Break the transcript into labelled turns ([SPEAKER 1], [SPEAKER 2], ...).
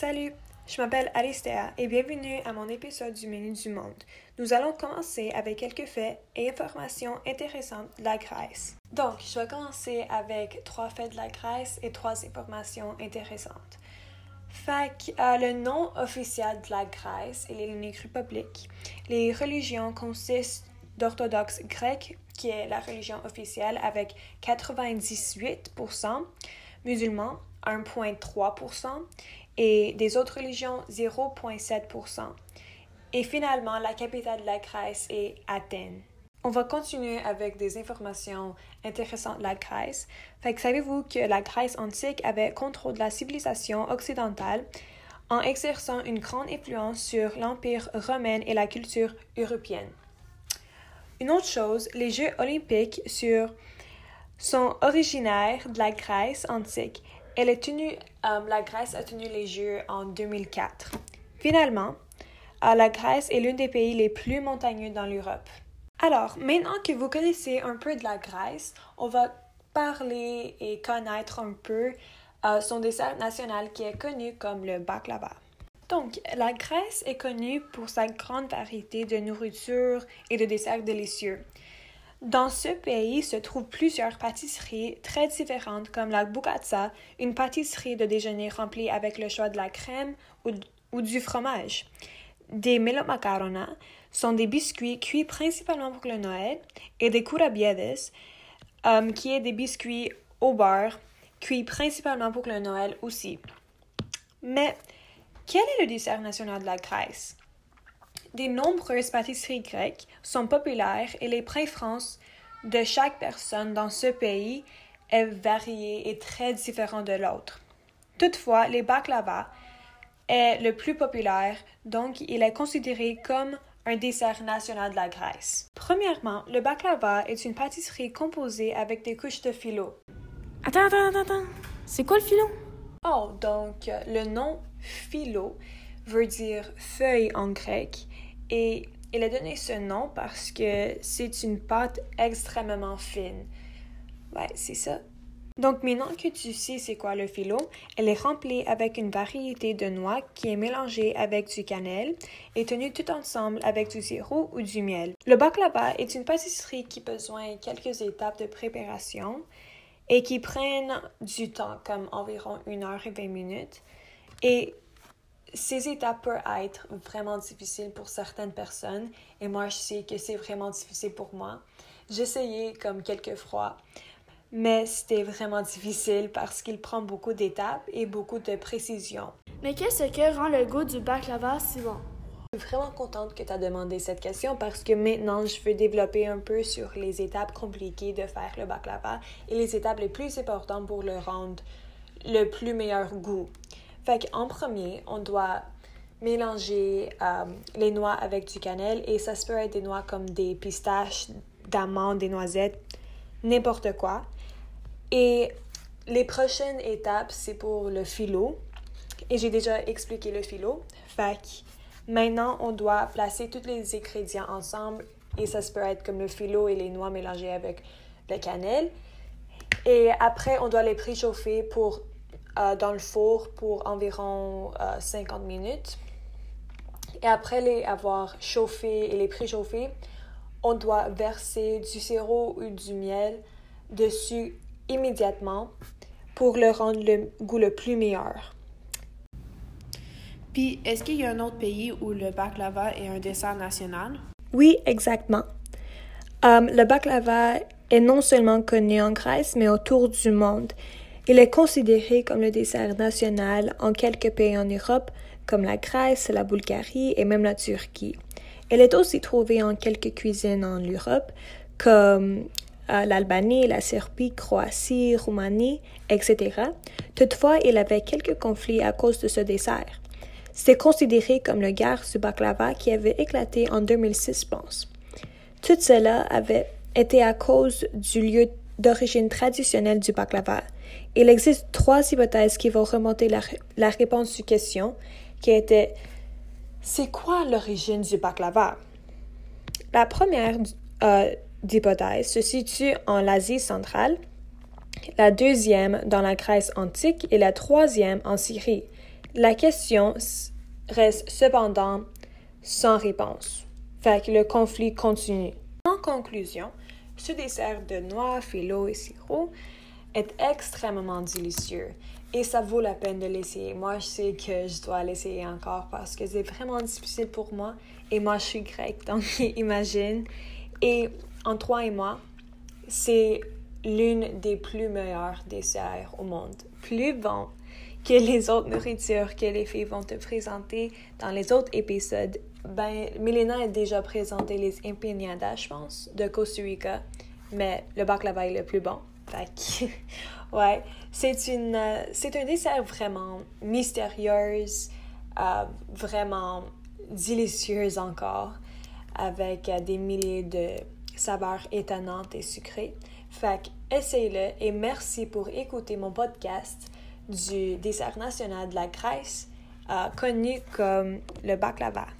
[SPEAKER 1] Salut, je m'appelle Aristea et bienvenue à mon épisode du Menu du Monde. Nous allons commencer avec quelques faits et informations intéressantes de la Grèce. Donc, je vais commencer avec trois faits de la Grèce et trois informations intéressantes. Fait euh, le nom officiel de la Grèce est l'Hellénique République. Les religions consistent d'orthodoxes grecs, qui est la religion officielle, avec 98%, musulmans 1,3%, et des autres religions 0,7%. Et finalement, la capitale de la Grèce est Athènes. On va continuer avec des informations intéressantes de la Grèce. Fait que savez-vous que la Grèce antique avait contrôle de la civilisation occidentale en exerçant une grande influence sur l'Empire romain et la culture européenne. Une autre chose, les Jeux olympiques sont originaires de la Grèce antique elle est tenue, euh, la Grèce a tenu les Jeux en 2004. Finalement, euh, la Grèce est l'un des pays les plus montagneux dans l'Europe. Alors, maintenant que vous connaissez un peu de la Grèce, on va parler et connaître un peu euh, son dessert national qui est connu comme le baklava. Donc, la Grèce est connue pour sa grande variété de nourriture et de desserts délicieux. Dans ce pays se trouvent plusieurs pâtisseries très différentes comme la boukatsa, une pâtisserie de déjeuner remplie avec le choix de la crème ou, du fromage. Des melomakarona sont des biscuits cuits principalement pour le Noël et des kourabiedes, euh, qui est des biscuits au beurre cuits principalement pour le Noël aussi. Mais quel est le dessert national de la Grèce? De nombreuses pâtisseries grecques sont populaires et les préférences de chaque personne dans ce pays est variée et très différent de l'autre. Toutefois, le baklava est le plus populaire, donc il est considéré comme un dessert national de la Grèce. Premièrement, le baklava est une pâtisserie composée avec des couches de filo.
[SPEAKER 2] Attends, attends, attends, C'est quoi le filo?
[SPEAKER 1] Oh, donc le nom philo veut dire feuille en grec et il a donné ce nom parce que c'est une pâte extrêmement fine. Ouais, c'est ça. Donc maintenant que tu sais c'est quoi le philo, elle est remplie avec une variété de noix qui est mélangée avec du cannelle et tenue tout ensemble avec du sirop ou du miel. Le baklava est une pâtisserie qui besoin quelques étapes de préparation et qui prennent du temps, comme environ une heure et vingt minutes. Et ces étapes peuvent être vraiment difficiles pour certaines personnes et moi je sais que c'est vraiment difficile pour moi. J'ai essayé comme quelques fois, mais c'était vraiment difficile parce qu'il prend beaucoup d'étapes et beaucoup de précision.
[SPEAKER 2] Mais qu'est-ce que rend le goût du baklava si bon?
[SPEAKER 1] Je suis vraiment contente que tu as demandé cette question parce que maintenant je veux développer un peu sur les étapes compliquées de faire le baklava et les étapes les plus importantes pour le rendre le plus meilleur goût. Fait qu'en premier, on doit mélanger euh, les noix avec du cannelle et ça peut être des noix comme des pistaches, d'amandes, des noisettes, n'importe quoi. Et les prochaines étapes, c'est pour le filo. Et j'ai déjà expliqué le filo. Fait maintenant, on doit placer tous les ingrédients ensemble et ça peut être comme le filo et les noix mélangées avec le cannelle. Et après, on doit les préchauffer pour euh, dans le four pour environ 50 euh, minutes. Et après les avoir chauffés et les préchauffés, on doit verser du sirop ou du miel dessus immédiatement pour le rendre le goût le plus meilleur.
[SPEAKER 2] Puis, est-ce qu'il y a un autre pays où le baklava est un dessert national?
[SPEAKER 1] Oui, exactement. Euh, le baklava est non seulement connu en Grèce, mais autour du monde. Il est considéré comme le dessert national en quelques pays en Europe, comme la Grèce, la Bulgarie et même la Turquie. Il est aussi trouvé en quelques cuisines en Europe, comme euh, l'Albanie, la Serbie, Croatie, Roumanie, etc. Toutefois, il avait quelques conflits à cause de ce dessert. C'est considéré comme le guerre du baklava qui avait éclaté en 2006, je pense. Tout cela avait été à cause du lieu d'origine traditionnelle du baklava, il existe trois hypothèses qui vont remonter la, la réponse du question, qui était c'est quoi l'origine du baklava? La première euh, se situe en Asie centrale, la deuxième dans la Grèce antique et la troisième en Syrie. la question reste cependant sans réponse. Fait que le conflit continue. En conclusion, ce dessert de noix, filo et sirop est extrêmement délicieux et ça vaut la peine de l'essayer. Moi, je sais que je dois l'essayer encore parce que c'est vraiment difficile pour moi et moi, je suis grecque, donc imagine. Et en toi et moi, c'est l'une des plus meilleures desserts au monde. Plus bon que les autres nourritures que les filles vont te présenter dans les autres épisodes. Ben, Milena a déjà présenté les empanadas, je pense, de Costa Rica, mais le baklava est le plus bon. Fait ouais, c'est une, euh, c'est un dessert vraiment mystérieuse, euh, vraiment délicieuse encore, avec euh, des milliers de saveurs étonnantes et sucrées. Fait essaye-le et merci pour écouter mon podcast du dessert national de la Grèce, connu comme le baklava.